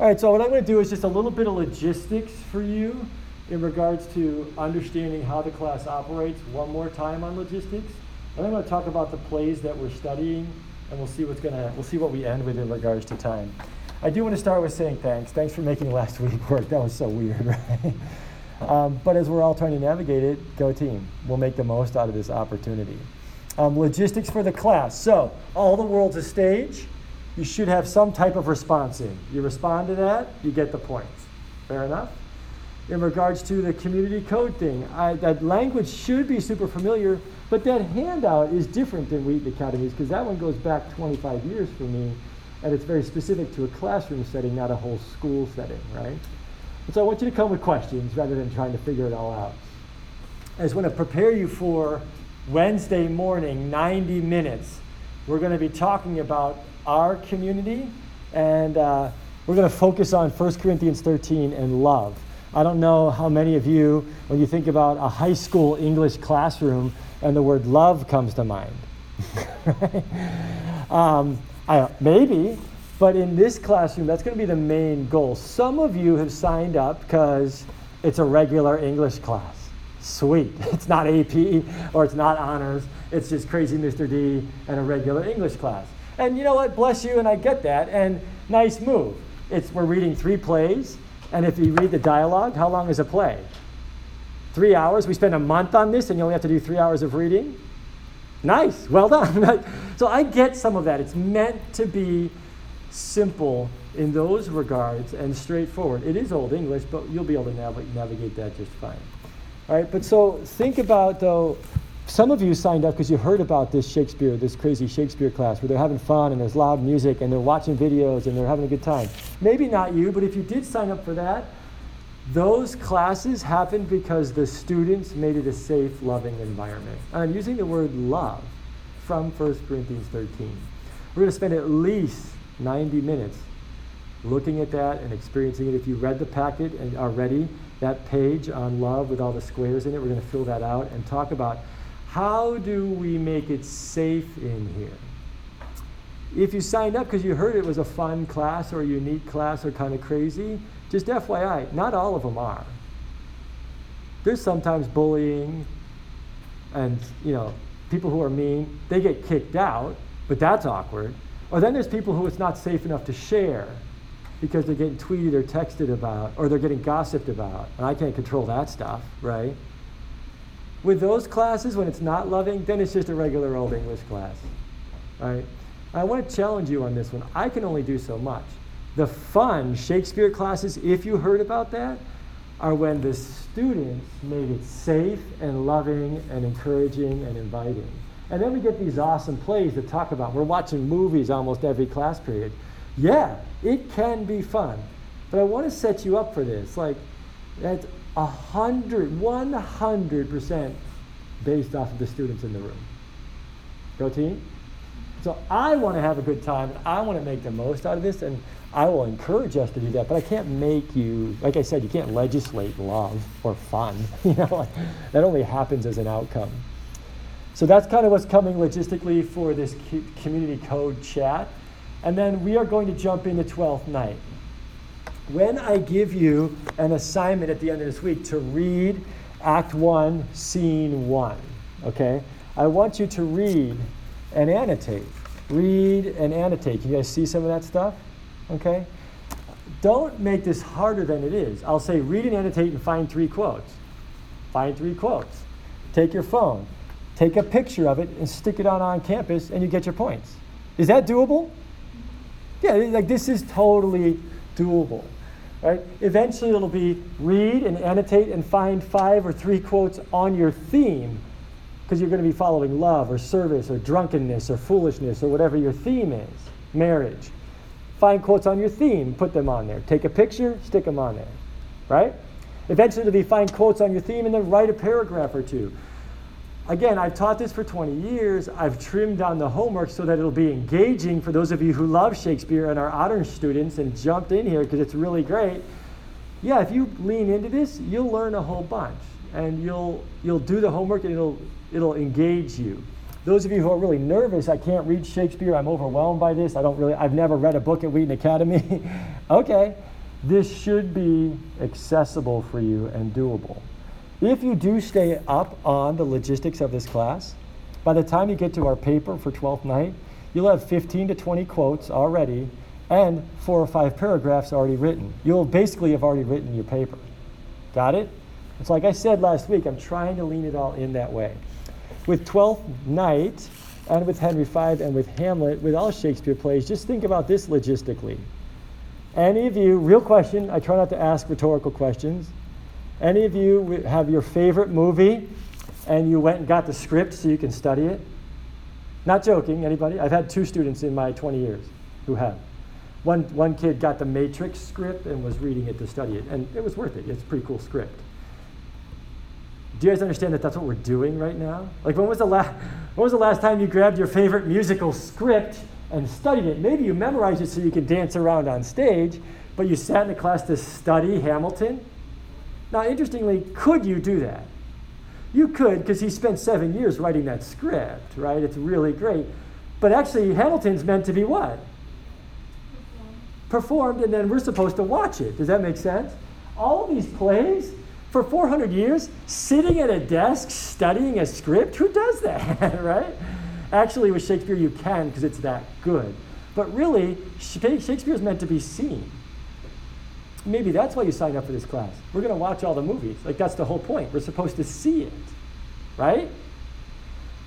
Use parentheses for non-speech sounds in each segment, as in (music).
All right, so what I'm going to do is just a little bit of logistics for you in regards to understanding how the class operates one more time on logistics. And I'm going to talk about the plays that we're studying, and we'll see what's going to we'll see what we end with in regards to time. I do want to start with saying thanks. Thanks for making last (laughs) week work. That was so weird, (laughs) right? Um, but as we're all trying to navigate it, go team. We'll make the most out of this opportunity. Um, logistics for the class. So, all the world's a stage. You should have some type of response in. You respond to that, you get the points. Fair enough? In regards to the community code thing, I, that language should be super familiar, but that handout is different than Wheaton Academy's because that one goes back 25 years for me, and it's very specific to a classroom setting, not a whole school setting, right? And so I want you to come with questions rather than trying to figure it all out. I just want to prepare you for Wednesday morning, 90 minutes. We're going to be talking about our community, and uh, we're going to focus on 1 Corinthians 13 and love. I don't know how many of you, when you think about a high school English classroom and the word love comes to mind. (laughs) um, I, maybe, but in this classroom, that's going to be the main goal. Some of you have signed up because it's a regular English class. Sweet. (laughs) It's not AP or it's not honors. It's just crazy Mr. D and a regular English class. And you know what? Bless you, and I get that. And nice move. It's we're reading three plays, and if you read the dialogue, how long is a play? Three hours. We spend a month on this, and you only have to do three hours of reading. Nice. (laughs) Well done. so I get some of that. It's meant to be simple in those regards and straightforward. It is Old English, but you'll be able to nav- navigate that just fine. All right, but so think about though, some of you signed up because you heard about this Shakespeare, this crazy Shakespeare class where they're having fun and there's loud music and they're watching videos and they're having a good time. Maybe not you, but if you did sign up for that, those classes happened because the students made it a safe, loving environment. And I'm using the word love from 1 Corinthians 13. We're going to spend at least 90 minutes looking at that and experiencing it. If you read the packet and are ready, that page on love with all the squares in it, we're going to fill that out and talk about how do we make it safe in here. If you signed up because you heard it was a fun class or a unique class or kind of crazy, just FYI, not all of them are. There's sometimes bullying and, you know, people who are mean, they get kicked out, but that's awkward. Or then there's people who it's not safe enough to share because they're getting tweeted or texted about, or they're getting gossiped about. And I can't control that stuff, right? With those classes, when it's not loving, then it's just a regular old English class, right? I want to challenge you on this one. I can only do so much. The fun Shakespeare classes, if you heard about that, are when the students made it safe and loving and encouraging and inviting. And then we get these awesome plays that talk about, we're watching movies almost every class period. Yeah, it can be fun. But I want to set you up for this. Like, that's a hundred, one hundred percent based off of the students in the room. Go team? So I want to have a good time. And I want to make the most out of this, and I will encourage us to do that. But I can't make you, like I said, you can't legislate love or fun. (laughs) You know, that only happens as an outcome. So that's kind of what's coming logistically for this community code chat. And then we are going to jump into 12th night. When I give you an assignment at the end of this week to read Act 1, Scene 1, okay, I want you to read and annotate. Read and annotate. Can you guys see some of that stuff? Okay? Don't make this harder than it is. I'll say read and annotate and find three quotes. Find three quotes. Take your phone, take a picture of it, and stick it on on campus, and you get your points. Is that doable? Yeah, like this is totally doable. Right? Eventually it'll be read and annotate and find five or three quotes on your theme because you're going to be following love or service or drunkenness or foolishness or whatever your theme is, marriage. Find quotes on your theme, put them on there. Take a picture, stick them on there. Right? Eventually it'll be find quotes on your theme and then write a paragraph or two. Again, I've taught this for 20 years. I've trimmed down the homework so that it'll be engaging for those of you who love Shakespeare and are honor students and jumped in here because it's really great. Yeah, if you lean into this, you'll learn a whole bunch and you'll you'll do the homework and it'll it'll engage you. Those of you who are really nervous, I can't read Shakespeare, I'm overwhelmed by this, I don't really, I've never read a book at Wheaton Academy. (laughs) okay, this should be accessible for you and doable. If you do stay up on the logistics of this class, by the time you get to our paper for 12th night, you'll have 15 to 20 quotes already and four or five paragraphs already written. You'll basically have already written your paper. Got it? It's like I said last week, I'm trying to lean it all in that way. With 12th night and with Henry V and with Hamlet, with all Shakespeare plays, just think about this logistically. Any of you, real question, I try not to ask rhetorical questions. Any of you have your favorite movie and you went and got the script so you can study it? Not joking, anybody? I've had two students in my 20 years who have. One, one kid got the Matrix script and was reading it to study it, and it was worth it. It's a pretty cool script. Do you guys understand that that's what we're doing right now? Like, when was the, la- when was the last time you grabbed your favorite musical script and studied it? Maybe you memorized it so you can dance around on stage, but you sat in a class to study Hamilton? Now, interestingly, could you do that? You could, because he spent seven years writing that script, right? It's really great. But actually, Hamilton's meant to be what? Performed, and then we're supposed to watch it. Does that make sense? All these plays, for 400 years, sitting at a desk studying a script, who does that, (laughs) right? Actually, with Shakespeare, you can because it's that good. But really, Shakespeare is meant to be seen maybe that's why you signed up for this class. We're going to watch all the movies. Like, that's the whole point. We're supposed to see it, right?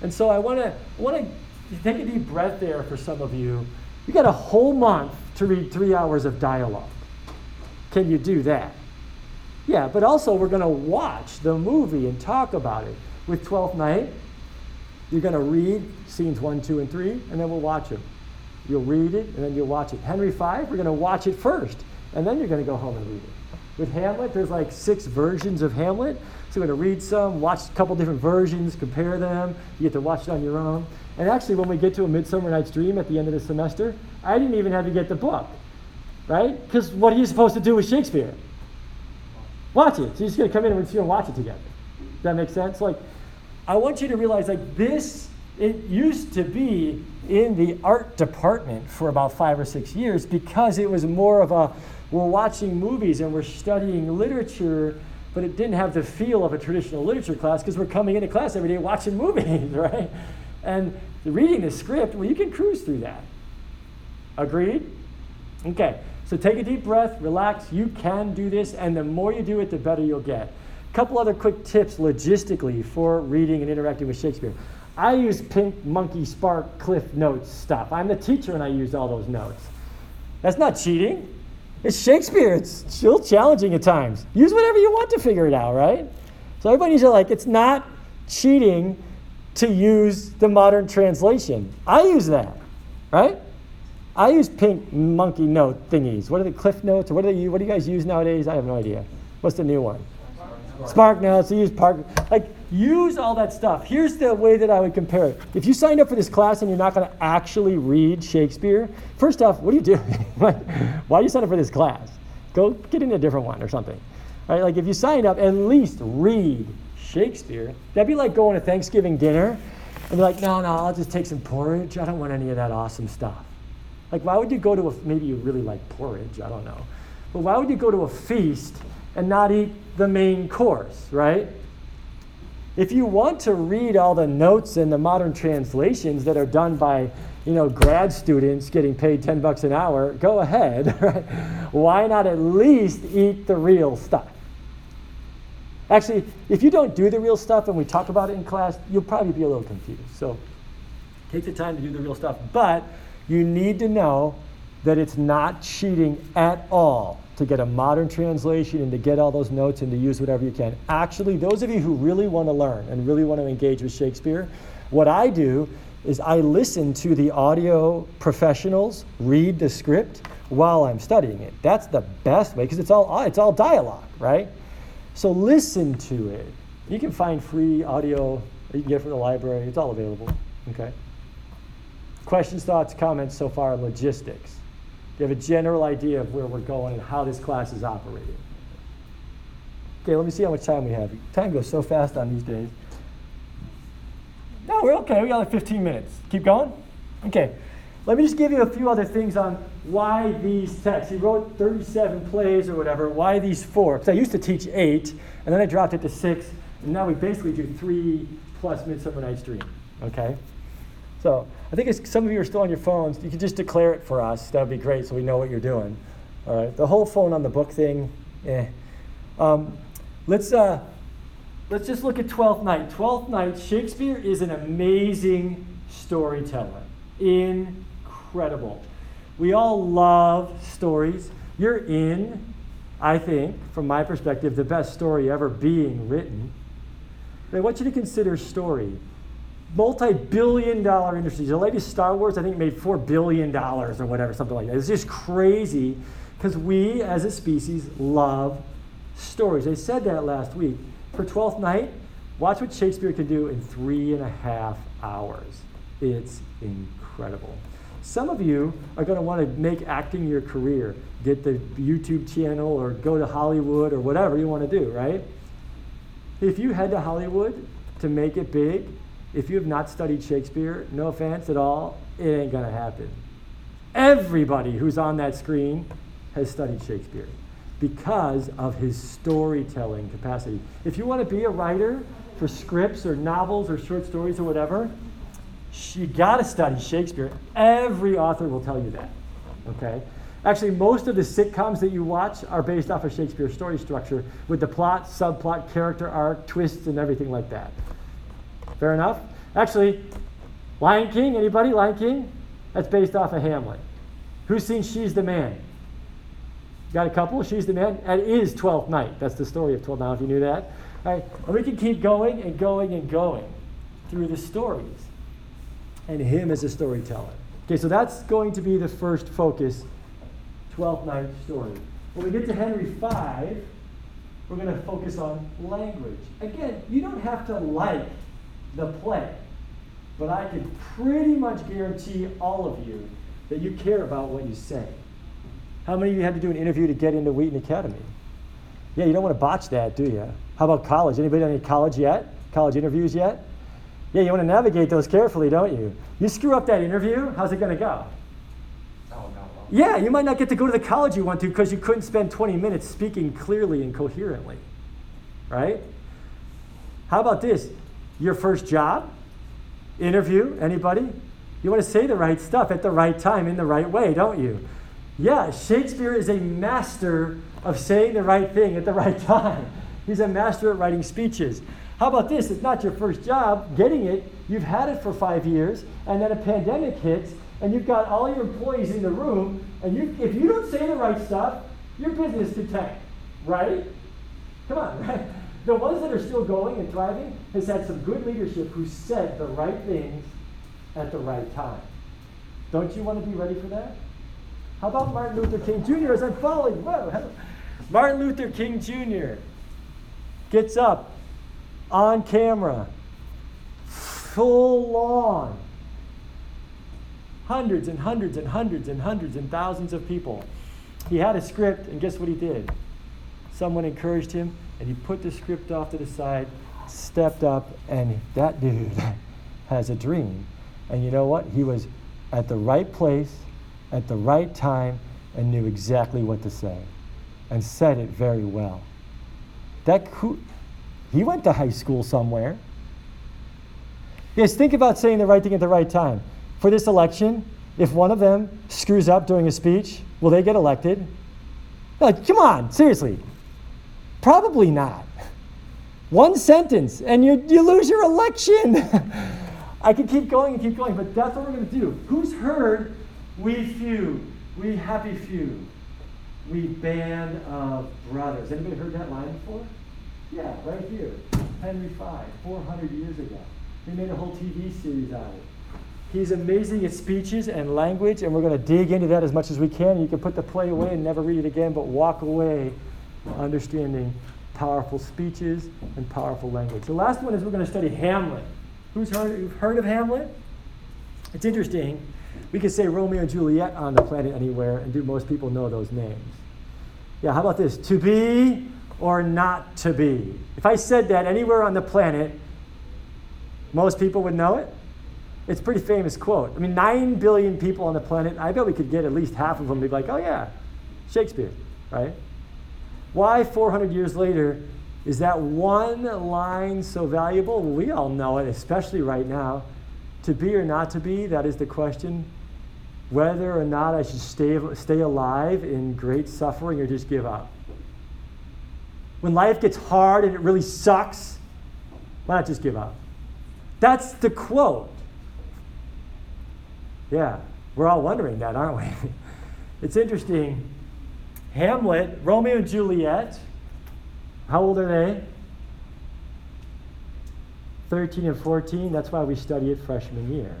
And so I want to want to take a deep breath there for some of you. You got a whole month to read three hours of dialogue. Can you do that? Yeah, but also we're going to watch the movie and talk about it. With 12th Night, you're going to read scenes one, two, and three, and then we'll watch them. You'll read it, and then you'll watch it. Henry V, we're going to watch it first and then you're going to go home and read it. With Hamlet, there's like six versions of Hamlet. So you're going to read some, watch a couple different versions, compare them. You get to watch it on your own. And actually, when we get to A Midsummer Night's Dream at the end of the semester, I didn't even have to get the book, right? Because what are you supposed to do with Shakespeare? Watch it. So you're just going to come in and we're just going to watch it together. Does that make sense? Like, I want you to realize, like, this, it used to be in the art department for about five or six years because it was more of a we're watching movies and we're studying literature, but it didn't have the feel of a traditional literature class because we're coming into class every day watching (laughs) movies, right? And reading the script, well, you can cruise through that. Agreed? Okay, so take a deep breath, relax. You can do this, and the more you do it, the better you'll get. A couple other quick tips logistically for reading and interacting with Shakespeare. I use Pink Monkey Spark Cliff Notes stuff. I'm the teacher and I use all those notes. That's not cheating. It's Shakespeare. It's still challenging at times. Use whatever you want to figure it out, right? So everybody needs to like, it's not cheating to use the modern translation. I use that, right? I use pink monkey note thingies. What are the cliff notes? Or what do, they, what do you guys use nowadays? I have no idea. What's the new one? Spark notes. You use Park. Like, use all that stuff. Here's the way that I would compare it. If you signed up for this class and you're not going to actually read Shakespeare, first off, what are you doing? (laughs) why do you sign up for this class? Go get in a different one or something. Right? Like, if you signed up, at least read Shakespeare. That'd be like going to Thanksgiving dinner and be like, no, no, I'll just take some porridge. I don't want any of that awesome stuff. Like, why would you go to a, maybe you really like porridge, I don't know. But why would you go to a feast and not eat the main course, right? If you want to read all the notes in the modern translations that are done by, you know, grad students getting paid 10 bucks an hour, go ahead, (laughs) right? Why not at least eat the real stuff? Actually, if you don't do the real stuff and we talk about it in class, you'll probably be a little confused. So take the time to do the real stuff. But you need to know that it's not cheating at all to get a modern translation and to get all those notes and to use whatever you can. Actually, those of you who really want to learn and really want to engage with Shakespeare, what I do is I listen to the audio professionals read the script while I'm studying it. That's the best way because it's all it's all dialogue, right? So listen to it. You can find free audio you can get from the library. It's all available. Okay. Questions, thoughts, comments so far, logistics you have a general idea of where we're going and how this class is operating. Okay, let me see how much time we have. Time goes so fast on these days. No, we're okay. We got like 15 minutes. Keep going? Okay. Let me just give you a few other things on why these texts. He wrote 37 plays or whatever. Why these four? Because I used to teach eight, and then I dropped it to six, and now we basically do three plus Midsummer Night's Dream. Okay? So I think some of you are still on your phones. You can just declare it for us. That would be great so we know what you're doing. All right. The whole phone on the book thing, eh. Um, let's, uh, let's just look at Twelfth Night. Twelfth Night, Shakespeare is an amazing storyteller. Incredible. We all love stories. You're in, I think, from my perspective, the best story ever being written. I want you to consider story. Multi billion dollar industries. The latest Star Wars, I think, made $4 billion or whatever, something like that. It's just crazy because we as a species love stories. I said that last week. For Twelfth Night, watch what Shakespeare can do in three and a half hours. It's incredible. Some of you are going to want to make acting your career, get the YouTube channel or go to Hollywood or whatever you want to do, right? If you head to Hollywood to make it big, if you have not studied Shakespeare, no offense at all, it ain't going to happen. Everybody who's on that screen has studied Shakespeare because of his storytelling capacity. If you want to be a writer for scripts or novels or short stories or whatever, you got to study Shakespeare. Every author will tell you that. Okay? Actually, most of the sitcoms that you watch are based off of Shakespeare's story structure with the plot, subplot, character arc, twists, and everything like that. Fair enough? Actually, Lion King, anybody? Lion King? That's based off of Hamlet. Who's seen She's the Man? Got a couple? She's the Man? It is 12th Night. That's the story of 12th Night, if you knew that. All right? And we can keep going and going and going through the stories and him as a storyteller. Okay, so that's going to be the first focus, 12th night story. When we get to Henry V, we're going to focus on language. Again, you don't have to like the play, but I can pretty much guarantee all of you that you care about what you say. How many of you had to do an interview to get into Wheaton Academy? Yeah, you don't want to botch that, do you? How about college? Anybody done any college yet? College interviews yet? Yeah, you want to navigate those carefully, don't you? You screw up that interview, how's it going to go? Oh, no. Yeah, you might not get to go to the college you want to because you couldn't spend 20 minutes speaking clearly and coherently. Right? How about this? Your first job? Interview? Anybody? You want to say the right stuff at the right time in the right way, don't you? Yeah, Shakespeare is a master of saying the right thing at the (laughs) right time. He's a master at writing speeches. How about this? It's not your first job getting it. You've had it for five years, and then a pandemic hits, and you've got all your employees in the room, and you, if you don't say the right stuff, your business could tank, right? Come on, (laughs) right? The ones that are still going and thriving has had some good leadership who said the right things at the right time. Don't you want to be ready for that? How about Martin Luther King Jr. as I'm falling? Whoa. (laughs) Martin Luther King Jr. gets up on camera, full on. Hundreds and hundreds and hundreds and hundreds and thousands of people. He had a script, and guess what he did? Someone encouraged him, and he put the script off to the side, stepped up, and that dude (laughs) has a dream. And you know what? He was at the right place, at the right time, and knew exactly what to say, and said it very well. That he went to high school somewhere. Yes, think about saying the right thing at the right time. For this election, if one of them screws up during a speech, will they get elected? Like, come on, seriously. Probably not. One sentence and you, you lose your election. (laughs) I can keep going and keep going, but that's what we're going to do. Who's heard we few, we happy few, we band of brothers? Anybody heard that line before? Yeah, right here. Henry V, 400 years ago. He made a whole TV series out of it. He's amazing at speeches and language, and we're going to dig into that as much as we can. You can put the play away and never read it again, but walk away understanding powerful speeches and powerful language. The last one is we're going to study Hamlet. Who's heard, heard of Hamlet? It's interesting. We could say Romeo and Juliet on the planet anywhere, and do most people know those names? Yeah, how about this? To be or not to be. If I said that anywhere on the planet, Most people would know it. It's a pretty famous quote. I mean, 9 billion people on the planet, I bet we could get at least half of them to be like, oh, yeah, Shakespeare, right? Why 400 years later is that one line so valuable? We all know it, especially right now. To be or not to be, that is the question. Whether or not I should stay, stay alive in great suffering or just give up. When life gets hard and it really sucks, why not just give up? That's the quote. Yeah, we're all wondering that, aren't we? (laughs) it's interesting. Hamlet, Romeo and Juliet, how old are they? 13 and 14. That's why we study it freshman year.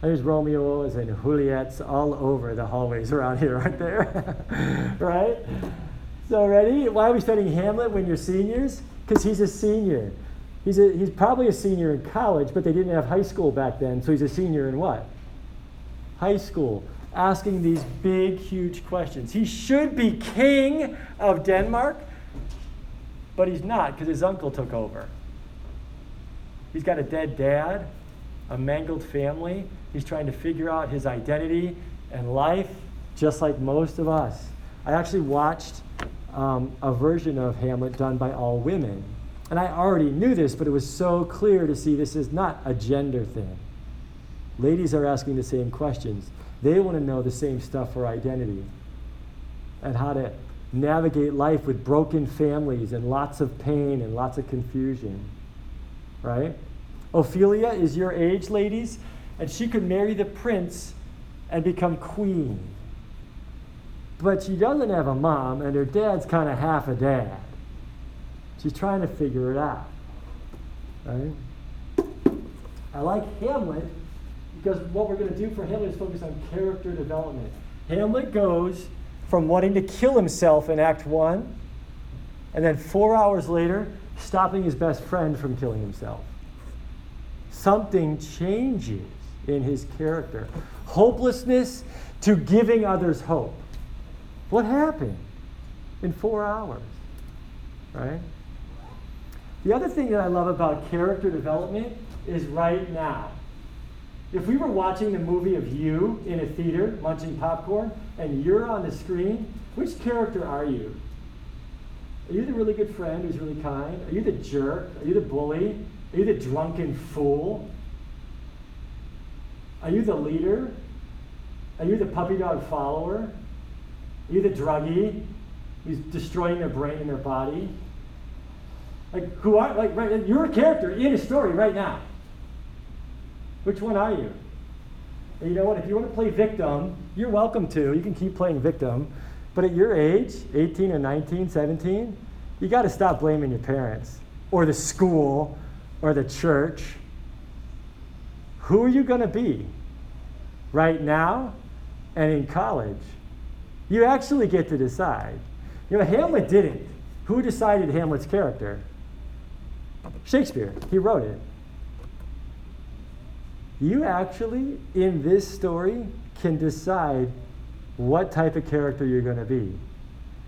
There's Romeo's and Juliet's all over the hallways around here, aren't there? (laughs) right? So, ready? Why are we studying Hamlet when you're seniors? Because he's a senior. He's, a, he's probably a senior in college, but they didn't have high school back then, so he's a senior in what? High school, asking these big, huge questions. He should be king of Denmark, but he's not because his uncle took over. He's got a dead dad, a mangled family. He's trying to figure out his identity and life, just like most of us. I actually watched um, a version of Hamlet done by all women. And I already knew this, but it was so clear to see this is not a gender thing. Ladies are asking the same questions. They want to know the same stuff for identity and how to navigate life with broken families and lots of pain and lots of confusion. Right? Ophelia is your age, ladies, and she could marry the prince and become queen. But she doesn't have a mom, and her dad's kind of half a dad. She's trying to figure it out. Right? I like Hamlet because what we're going to do for Hamlet is focus on character development. Hamlet goes from wanting to kill himself in Act 1, and then four hours later, stopping his best friend from killing himself. Something changes in his character. Hopelessness to giving others hope. What happened in four hours? Right? The other thing that I love about character development is right now. If we were watching the movie of you in a theater, munching popcorn, and you're on the screen, which character are you? Are you the really good friend who's really kind? Are you the jerk? Are you the bully? Are you the drunken fool? Are you the leader? Are you the puppy dog follower? Are you the druggie who's destroying their brain and their body? Like who are like right, you're a character in a story right now. Which one are you? And you know what? If you want to play victim, you're welcome to. You can keep playing victim. But at your age, 18 or 19, 17, you got to stop blaming your parents or the school or the church. Who are you going to be right now and in college? You actually get to decide. You know, Hamlet didn't. Who decided Hamlet's character? Shakespeare. He wrote it you actually, in this story, can decide what type of character you're going to be.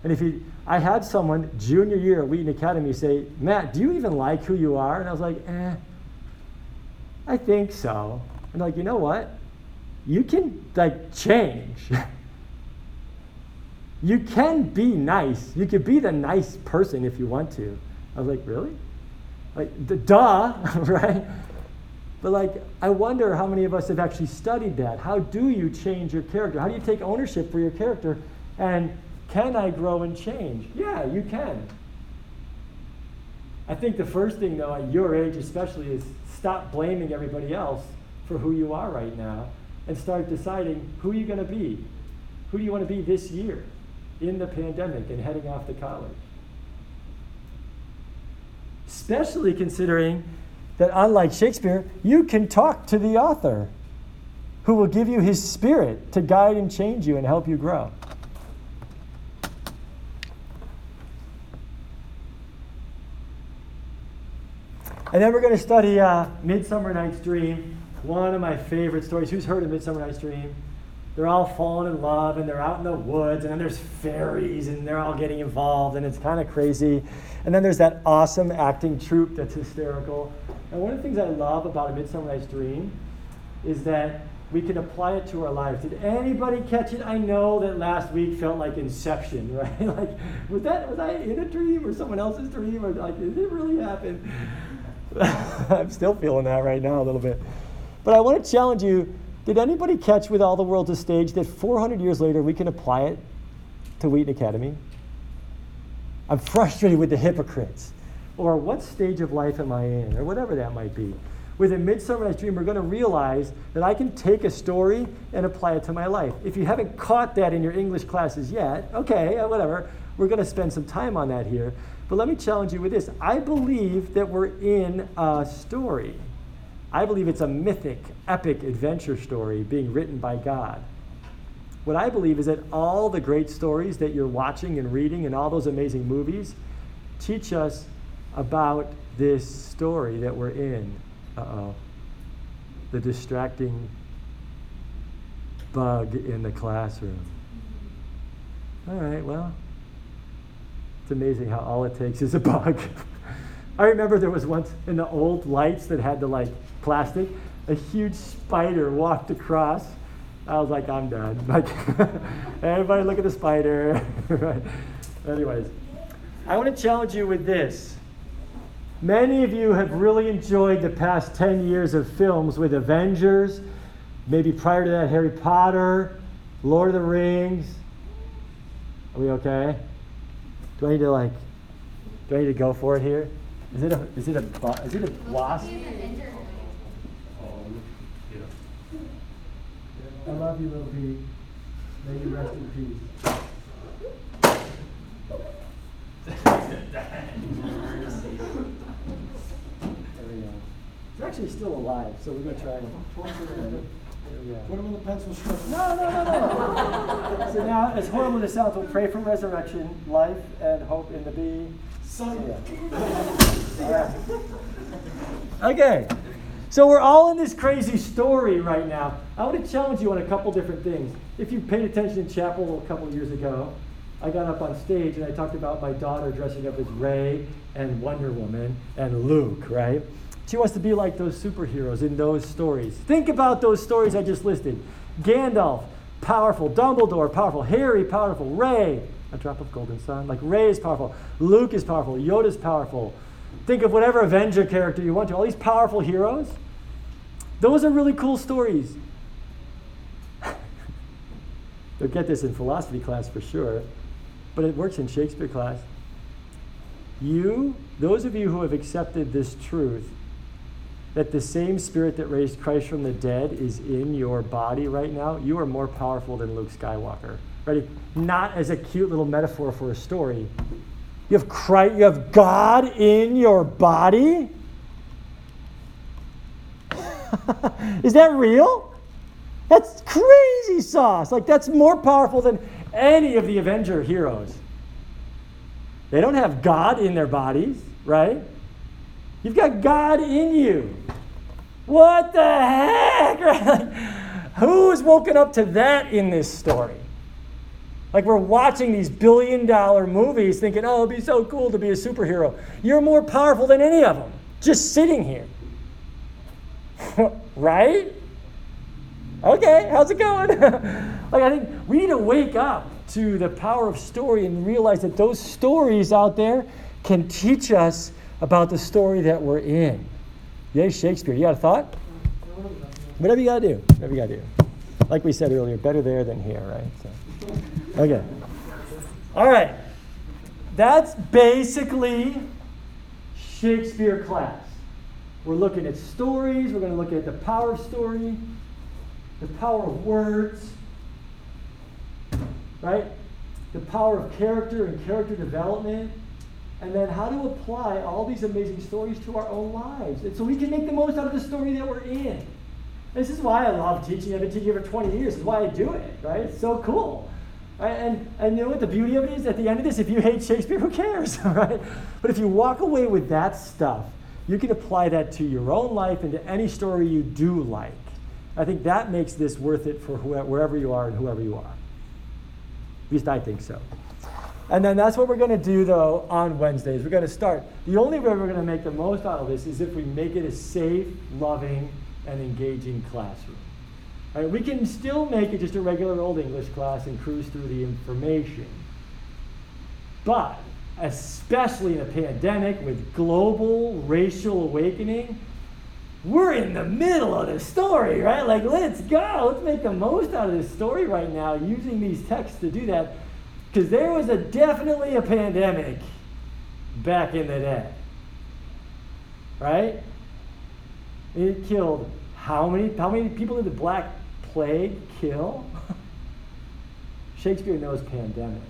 And if you, I had someone junior year at Wheaton Academy say, Matt, do you even like who you are? And I was like, eh, I think so. And like, you know what? You can like change. (laughs) you can be nice. You can be the nice person if you want to. I was like, really? Like, duh, (laughs) right? But like, I wonder how many of us have actually studied that. How do you change your character? How do you take ownership for your character? And can I grow and change? Yeah, you can. I think the first thing, though, at your age especially, is stop blaming everybody else for who you are right now and start deciding who you're going to be. Who do you want to be this year in the pandemic and heading off to college? Especially considering that unlike Shakespeare, you can talk to the author who will give you his spirit to guide and change you and help you grow. And then we're going to study uh, Midsummer Night's Dream, one of my favorite stories. Who's heard of Midsummer Night's Dream? They're all falling in love and they're out in the woods, and then there's fairies and they're all getting involved, and it's kind of crazy. And then there's that awesome acting troupe that's hysterical. And one of the things I love about A Midsummer Night's Dream is that we can apply it to our lives. Did anybody catch it? I know that last week felt like Inception, (laughs) right? like, was that was I in a dream or someone else's dream, or like, did it really happen? (laughs) I'm still feeling that right now a little bit. But I want to challenge you. Did anybody catch with all the world to stage that 400 years later we can apply it to Wheaton Academy? I'm frustrated with the hypocrites. Or what stage of life am I in? Or whatever that might be with a Midsummer Night's Dream, we're going to realize that I can take a story and apply it to my life. If you haven't caught that in your English classes yet, okay, uh, whatever. We're going to spend some time on that here. But let me challenge you with this. I believe that we're in a story. I believe it's a mythic, epic adventure story being written by God. What I believe is that all the great stories that you're watching and reading and all those amazing movies teach us about this story that we're in uh oh. The distracting bug in the classroom. All right, well, it's amazing how all it takes is a bug. (laughs) I remember there was once in the old lights that had the like plastic, a huge spider walked across. I was like, I'm done. (laughs) Like, everybody look at the spider. (laughs) right. Anyways, I want to challenge you with this. Many of you have really enjoyed the past 10 years of films with Avengers, maybe prior to that, Harry Potter, Lord of the Rings. Are we okay? Do I need to like, do I need to go for it here? Is it a, is it a, is it a wasp? I love you, little Pete. May you rest in peace. (laughs) They're actually still alive, so we're going to try and. Put him in the pencil strip. No, no, no, no. (laughs) so now, as horrible as it sounds, we'll pray for resurrection, life, and hope in the bee. Son. Yeah. Okay. So we're all in this crazy story right now. I want to challenge you on a couple different things. If you paid attention in chapel a couple years ago, I got up on stage and I talked about my daughter dressing up as Rey and Wonder Woman and Luke, right? She wants to be like those superheroes in those stories. Think about those stories I just listed Gandalf, powerful. Dumbledore, powerful. Harry, powerful. Ray, a drop of golden sun. Like Rey is powerful. Luke is powerful. Yoda's powerful. Think of whatever Avenger character you want to. All these powerful heroes. Those are really cool stories. (laughs) You'll get this in philosophy class for sure, but it works in Shakespeare class. You, those of you who have accepted this truth, that the same spirit that raised Christ from the dead is in your body right now, you are more powerful than Luke Skywalker. Ready? Not as a cute little metaphor for a story. You have Christ, you have God in your body? (laughs) is that real? That's crazy sauce. Like that's more powerful than any of the Avenger heroes. They don't have God in their bodies, right? You've got God in you. What the heck? (laughs) Who's woken up to that in this story? Like we're watching these billion dollar movies thinking, oh, it'd be so cool to be a superhero. You're more powerful than any of them, just sitting here. (laughs) right? Okay, how's it going? (laughs) like I think we need to wake up to the power of story and realize that those stories out there can teach us about the story that we're in. Yay, Shakespeare. You got a thought? Whatever you got to do. Whatever you got to do. Like we said earlier, better there than here, right? So, okay. All right. That's basically Shakespeare class. We're looking at stories. We're going to look at the power of story, the power of words, right? The power of character and character development and then how to apply all these amazing stories to our own lives. And so we can make the most out of the story that we're in. This is why I love teaching. I've been teaching for 20 years. This is why I do it, right? It's so cool. Right? And, and you know what the beauty of it is? At the end of this, if you hate Shakespeare, who cares, (laughs) right? But if you walk away with that stuff, you can apply that to your own life and to any story you do like. I think that makes this worth it for whoever, wherever you are and whoever you are. At least I think so. And then that's what we're going to do though on Wednesdays. We're going to start. The only way we're going to make the most out of this is if we make it a safe, loving, and engaging classroom. Right, we can still make it just a regular old English class and cruise through the information. But especially in a pandemic with global racial awakening, we're in the middle of the story, right? Like, let's go. Let's make the most out of this story right now using these texts to do that. Because there was a definitely a pandemic back in the day. Right? It killed how many how many people did the Black Plague kill? (laughs) Shakespeare knows pandemic.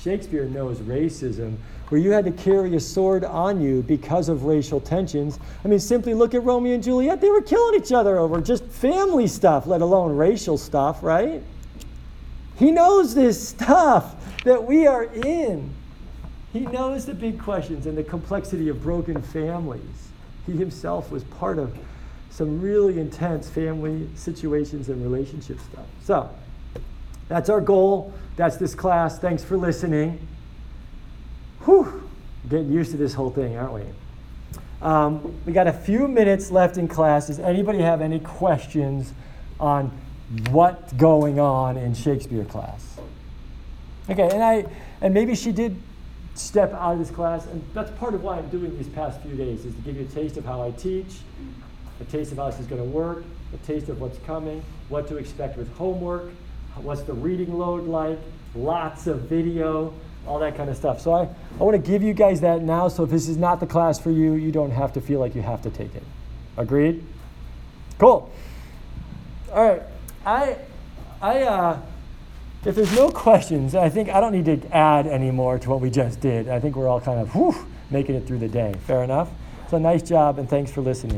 Shakespeare knows racism, where you had to carry a sword on you because of racial tensions. I mean, simply look at Romeo and Juliet. They were killing each other over just family stuff, let alone racial stuff, right? He knows this stuff that we are in. He knows the big questions and the complexity of broken families. He himself was part of some really intense family situations and relationship stuff. So, that's our goal. That's this class. Thanks for listening. Whew, getting used to this whole thing, aren't we? Um, we got a few minutes left in class. Does anybody have any questions on what's going on in Shakespeare class? Okay, and I and maybe she did step out of this class, and that's part of why I'm doing these past few days is to give you a taste of how I teach, a taste of how this is going to work, a taste of what's coming, what to expect with homework, what's the reading load like, lots of video, all that kind of stuff. So I, I want to give you guys that now, so if this is not the class for you, you don't have to feel like you have to take it. Agreed? Cool. All right. I, I, uh, if there's no questions, I think I don't need to add any more to what we just did. I think we're all kind of whew, making it through the day. Fair enough? So nice job, and thanks for listening.